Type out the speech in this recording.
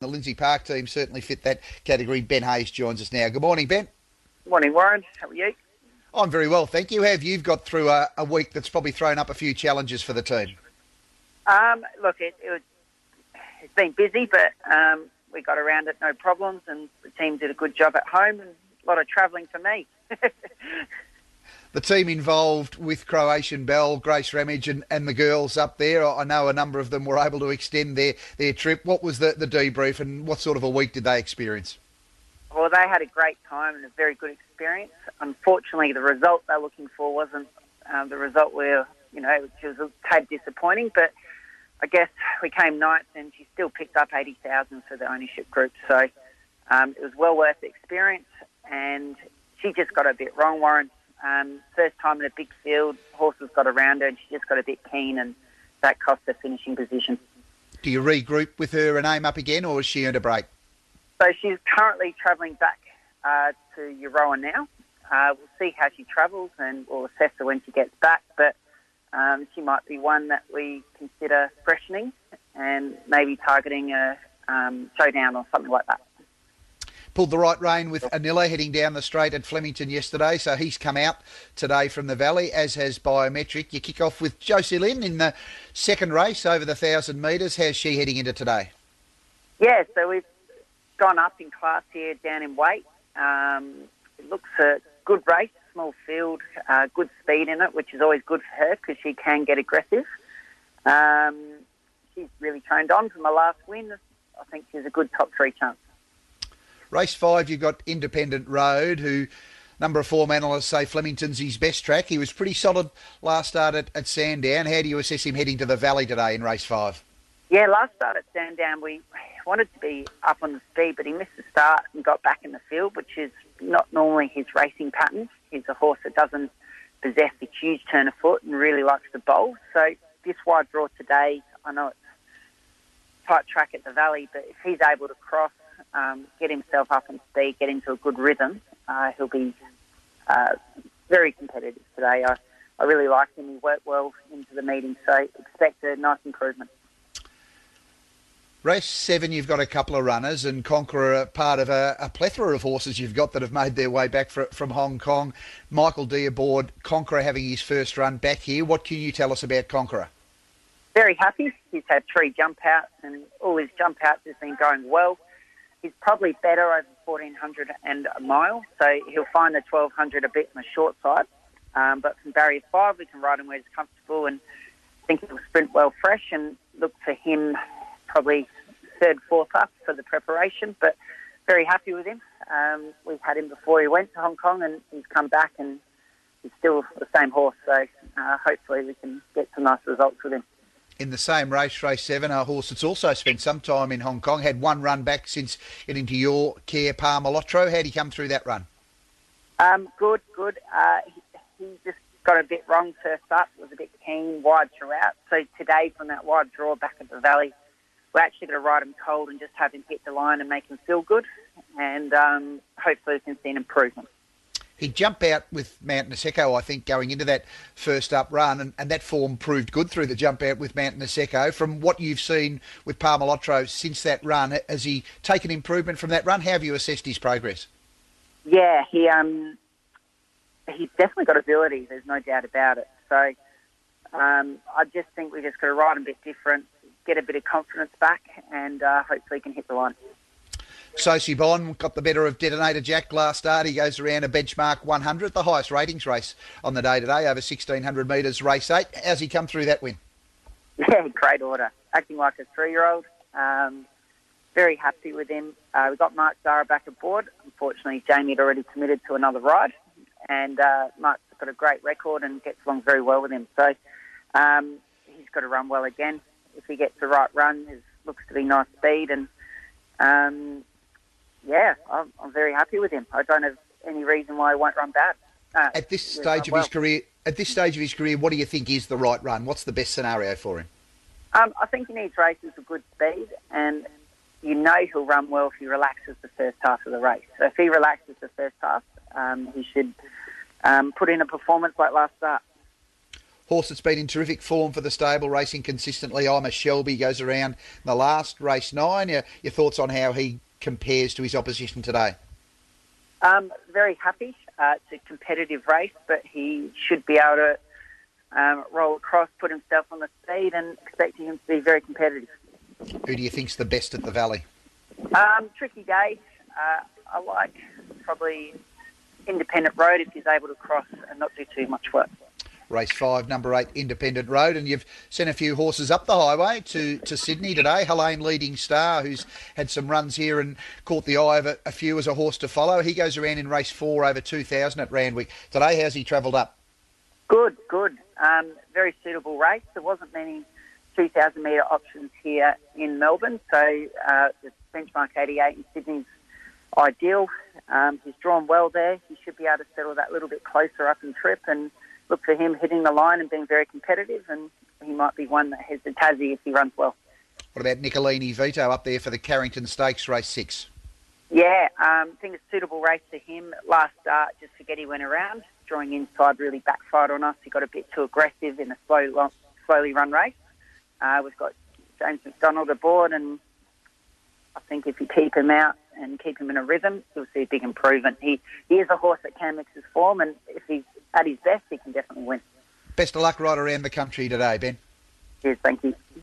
The Lindsay Park team certainly fit that category. Ben Hayes joins us now. Good morning, Ben. Good Morning, Warren. How are you? I'm very well, thank you. How have you got through a, a, week that's probably thrown up a few challenges for the team? Um, look, it, it was, it's been busy, but um, we got around it no problems, and the team did a good job at home, and a lot of travelling for me. the team involved with Croatian Belle, Grace Ramage, and, and the girls up there. I know a number of them were able to extend their, their trip. What was the, the debrief and what sort of a week did they experience? Well, they had a great time and a very good experience. Unfortunately, the result they're looking for wasn't um, the result where, you know, which was a tad disappointing, but I guess we came ninth and she still picked up 80,000 for the ownership group. So um, it was well worth the experience and she just got a bit wrong, Warren. Um, first time in a big field, horses got around her, and she just got a bit keen, and that cost her finishing position. Do you regroup with her and aim up again, or has she earned a break? So she's currently travelling back uh, to Euroa now. Uh, we'll see how she travels, and we'll assess her when she gets back. But um, she might be one that we consider freshening and maybe targeting a um, showdown or something like that pulled the right rein with Anilla heading down the straight at Flemington yesterday, so he's come out today from the Valley, as has Biometric. You kick off with Josie Lynn in the second race over the 1,000 metres. How's she heading into today? Yeah, so we've gone up in class here, down in weight. Um, it looks a good race, small field, uh, good speed in it, which is always good for her because she can get aggressive. Um, she's really trained on from the last win. I think she's a good top three chance. Race five, you've got Independent Road, who number form analysts say Flemington's his best track. He was pretty solid last start at, at Sandown. How do you assess him heading to the Valley today in race five? Yeah, last start at Sandown, we wanted to be up on the speed, but he missed the start and got back in the field, which is not normally his racing pattern. He's a horse that doesn't possess a huge turn of foot and really likes to bowl. So this wide draw today, I know it's tight track at the Valley, but if he's able to cross um, get himself up and speed, get into a good rhythm, uh, he'll be uh, very competitive today. I, I really liked him. He worked well into the meeting, so expect a nice improvement. Race seven, you've got a couple of runners, and Conqueror, part of a, a, plethora of horses you've got that have made their way back for, from Hong Kong. Michael Dee aboard, Conqueror having his first run back here. What can you tell us about Conqueror? Very happy. He's had three jump outs, and all his jump outs has been going well. He's probably better over 1400 and a mile, so he'll find the 1200 a bit on the short side. Um, but from barrier five, we can ride him where he's comfortable and I think he'll sprint well fresh and look for him probably third, fourth up for the preparation. But very happy with him. Um, we've had him before he went to Hong Kong and he's come back and he's still the same horse. So uh, hopefully we can get some nice results with him in the same race, race seven, a horse that's also spent some time in Hong Kong, had one run back since getting to your care, Parmalotro. How did he come through that run? Um, good, good. Uh, he, he, just got a bit wrong first up, was a bit keen, wide throughout. So today, from that wide draw back at the Valley, we're actually going to ride him cold and just have him hit the line and make him feel good. And um, hopefully we can see an improvement he'd jump out with Mount Niseko, I think, going into that first up run, and, and that form proved good through the jump out with Mount Niseko. From what you've seen with Parmalotro since that run, has he taken improvement from that run? How have you assessed his progress? Yeah, he um, he's definitely got ability. There's no doubt about it. So um, I just think we just got to ride him a bit different, get a bit of confidence back, and uh, hopefully he can hit the line. Sosi Bond got the better of Detonator Jack last start. He goes around a benchmark 100, the highest ratings race on the day today, over 1600 metres, race eight. How's he come through that win? Yeah, great order. Acting like a three-year-old. Um, very happy with him. Uh, we got Mark Zahra back aboard. Unfortunately, Jamie had already committed to another ride, and uh, Mark's got a great record and gets along very well with him. So um, he's got to run well again. If he gets the right run, it looks to be nice speed and um, yeah, I'm, I'm, very happy with him. I don't have any reason why he won't run bad. Uh, at this stage of well. his career, at this stage of his career, what do you think is the right run? What's the best scenario for him? Um, I think he needs races with good speed, and you know he'll run well if he relaxes the first half of the race. So if he relaxes the first half, um, he should um, put in a performance like last start. horse that's been in terrific form for the stable, racing consistently. I'm a Shelby goes around the last race nine. Your, your thoughts on how he compares to his opposition today? Um, very happy. Uh, it's a competitive race, but he should be able to um, roll across, put himself on the speed, and expecting him to be very competitive. Who do you think's the best at the Valley? Um, tricky day. Uh, I like probably Independent Road if he's able to cross and not do too much work. Race five, number eight, Independent Road, and you've sent a few horses up the highway to, to Sydney today. Helene Leading Star, who's had some runs here and caught the eye of a, a few as a horse to follow. He goes around in race four over 2,000 at Randwick. Today, how's he travelled up? Good, good. Um, very suitable race. There wasn't many 2,000 metre options here in Melbourne, so uh, the benchmark 88 in Sydney's ideal. Um, he's drawn well there. He should be able to settle that little bit closer up in trip and look for him hitting the line and being very competitive, and he might be one that has the Tassie if he runs well. What about Nicolini Vito up there for the Carrington Stakes race six? Yeah, um, I think it's a suitable race for him. Last start, just forget he went around. Drawing inside really backfired on us. He got a bit too aggressive in a slow, slowly run race. Uh, we've got James McDonald aboard, and I think if you keep him out and keep him in a rhythm, you'll see a big improvement. He he is a horse that can mix his form, and if he's at his best, he can definitely win. Best of luck right around the country today, Ben. Cheers, thank you.